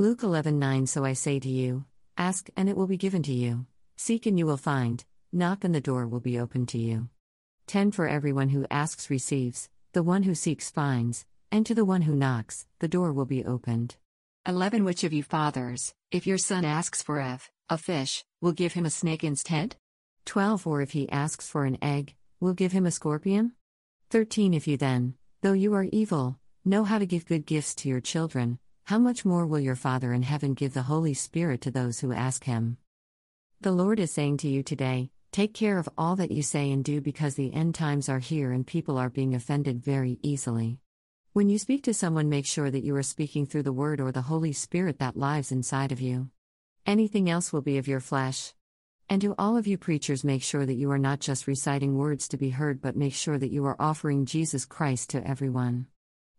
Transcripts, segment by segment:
Luke 11:9 So I say to you, ask and it will be given to you. Seek and you will find. Knock and the door will be opened to you. 10 For everyone who asks receives, the one who seeks finds, and to the one who knocks, the door will be opened. 11 Which of you fathers, if your son asks for a fish, will give him a snake instead? 12 Or if he asks for an egg, will give him a scorpion? 13 If you then, though you are evil, know how to give good gifts to your children, how much more will your Father in heaven give the Holy Spirit to those who ask him? The Lord is saying to you today, take care of all that you say and do because the end times are here and people are being offended very easily. When you speak to someone, make sure that you are speaking through the Word or the Holy Spirit that lives inside of you. Anything else will be of your flesh. And to all of you preachers, make sure that you are not just reciting words to be heard, but make sure that you are offering Jesus Christ to everyone.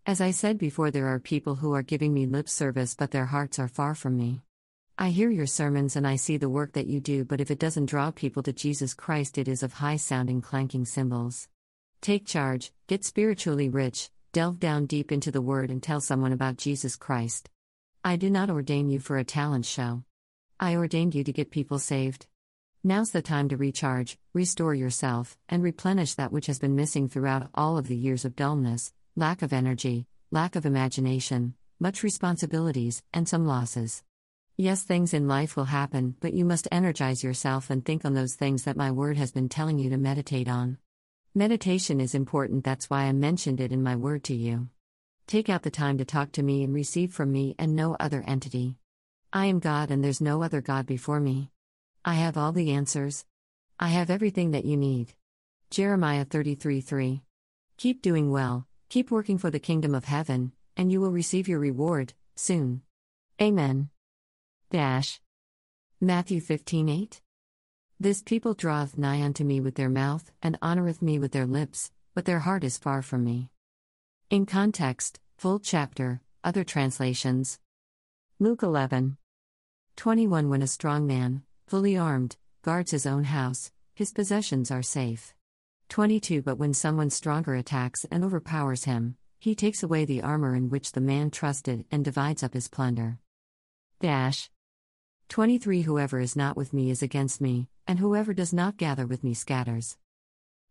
As I said before, there are people who are giving me lip service, but their hearts are far from me. I hear your sermons and I see the work that you do, but if it doesn't draw people to Jesus Christ, it is of high sounding clanking cymbals. Take charge, get spiritually rich, delve down deep into the Word, and tell someone about Jesus Christ. I do not ordain you for a talent show. I ordained you to get people saved. Now's the time to recharge, restore yourself, and replenish that which has been missing throughout all of the years of dullness, lack of energy, lack of imagination, much responsibilities, and some losses. Yes, things in life will happen, but you must energize yourself and think on those things that my word has been telling you to meditate on. Meditation is important, that's why I mentioned it in my word to you. Take out the time to talk to me and receive from me and no other entity. I am God and there's no other God before me. I have all the answers. I have everything that you need. Jeremiah 33 3. Keep doing well, Keep working for the kingdom of heaven, and you will receive your reward, soon. Amen. Dash. Matthew 15 8. This people draweth nigh unto me with their mouth, and honoreth me with their lips, but their heart is far from me. In context, full chapter, other translations. Luke 11. 21 When a strong man, fully armed, guards his own house, his possessions are safe. 22 But when someone stronger attacks and overpowers him, he takes away the armor in which the man trusted and divides up his plunder. Dash. 23 Whoever is not with me is against me, and whoever does not gather with me scatters.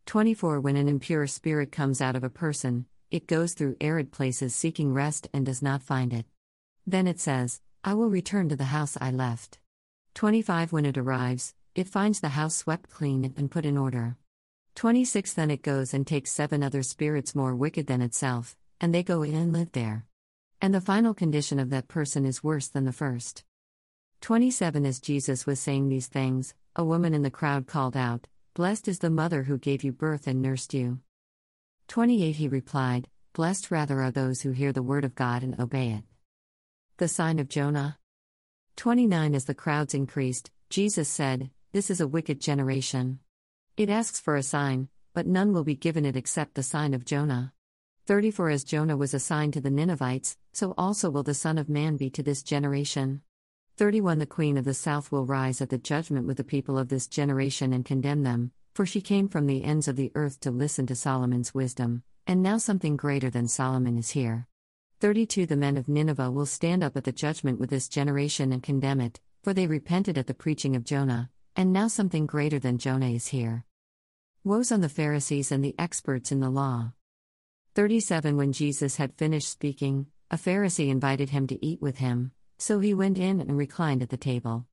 24 When an impure spirit comes out of a person, it goes through arid places seeking rest and does not find it. Then it says, I will return to the house I left. 25 When it arrives, it finds the house swept clean and put in order. 26 Then it goes and takes seven other spirits more wicked than itself, and they go in and live there. And the final condition of that person is worse than the first. 27 As Jesus was saying these things, a woman in the crowd called out, Blessed is the mother who gave you birth and nursed you. 28 He replied, Blessed rather are those who hear the word of God and obey it. The sign of Jonah. 29 As the crowds increased, Jesus said, This is a wicked generation. It asks for a sign, but none will be given it except the sign of Jonah. 34 As Jonah was a sign to the Ninevites, so also will the Son of Man be to this generation. 31 The Queen of the South will rise at the judgment with the people of this generation and condemn them, for she came from the ends of the earth to listen to Solomon's wisdom, and now something greater than Solomon is here. 32 The men of Nineveh will stand up at the judgment with this generation and condemn it, for they repented at the preaching of Jonah, and now something greater than Jonah is here. Woes on the Pharisees and the experts in the law. 37 When Jesus had finished speaking, a Pharisee invited him to eat with him, so he went in and reclined at the table.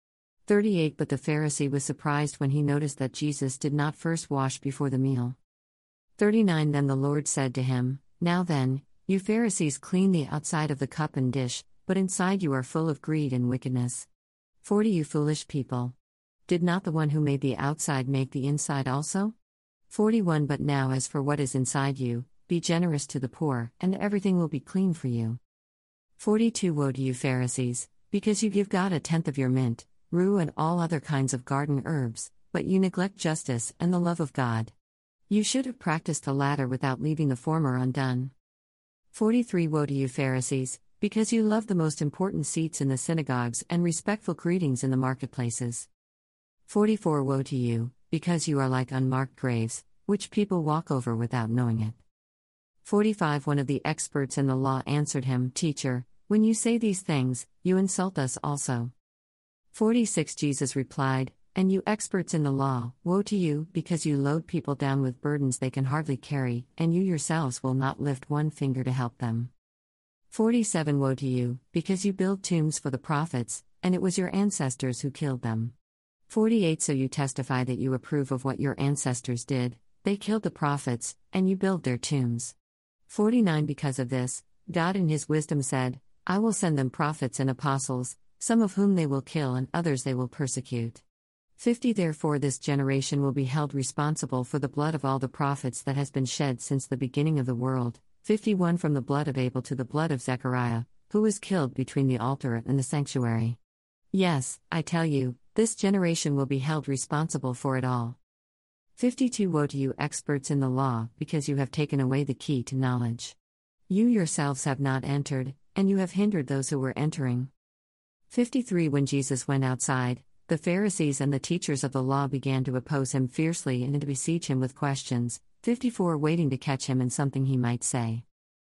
38 But the Pharisee was surprised when he noticed that Jesus did not first wash before the meal. 39 Then the Lord said to him, Now then, you Pharisees clean the outside of the cup and dish, but inside you are full of greed and wickedness. 40 You foolish people. Did not the one who made the outside make the inside also? 41 But now, as for what is inside you, be generous to the poor, and everything will be clean for you. 42 Woe to you, Pharisees, because you give God a tenth of your mint, rue, and all other kinds of garden herbs, but you neglect justice and the love of God. You should have practiced the latter without leaving the former undone. 43 Woe to you, Pharisees, because you love the most important seats in the synagogues and respectful greetings in the marketplaces. 44 Woe to you, because you are like unmarked graves, which people walk over without knowing it. 45 One of the experts in the law answered him, Teacher, When you say these things, you insult us also. 46 Jesus replied, And you experts in the law, woe to you, because you load people down with burdens they can hardly carry, and you yourselves will not lift one finger to help them. 47 Woe to you, because you build tombs for the prophets, and it was your ancestors who killed them. 48 So you testify that you approve of what your ancestors did, they killed the prophets, and you build their tombs. 49 Because of this, God in His wisdom said, I will send them prophets and apostles, some of whom they will kill and others they will persecute. 50 Therefore, this generation will be held responsible for the blood of all the prophets that has been shed since the beginning of the world, 51 From the blood of Abel to the blood of Zechariah, who was killed between the altar and the sanctuary. Yes, I tell you, this generation will be held responsible for it all. 52 Woe to you, experts in the law, because you have taken away the key to knowledge. You yourselves have not entered, and you have hindered those who were entering. 53 When Jesus went outside, the Pharisees and the teachers of the law began to oppose him fiercely and to besiege him with questions, 54 Waiting to catch him in something he might say.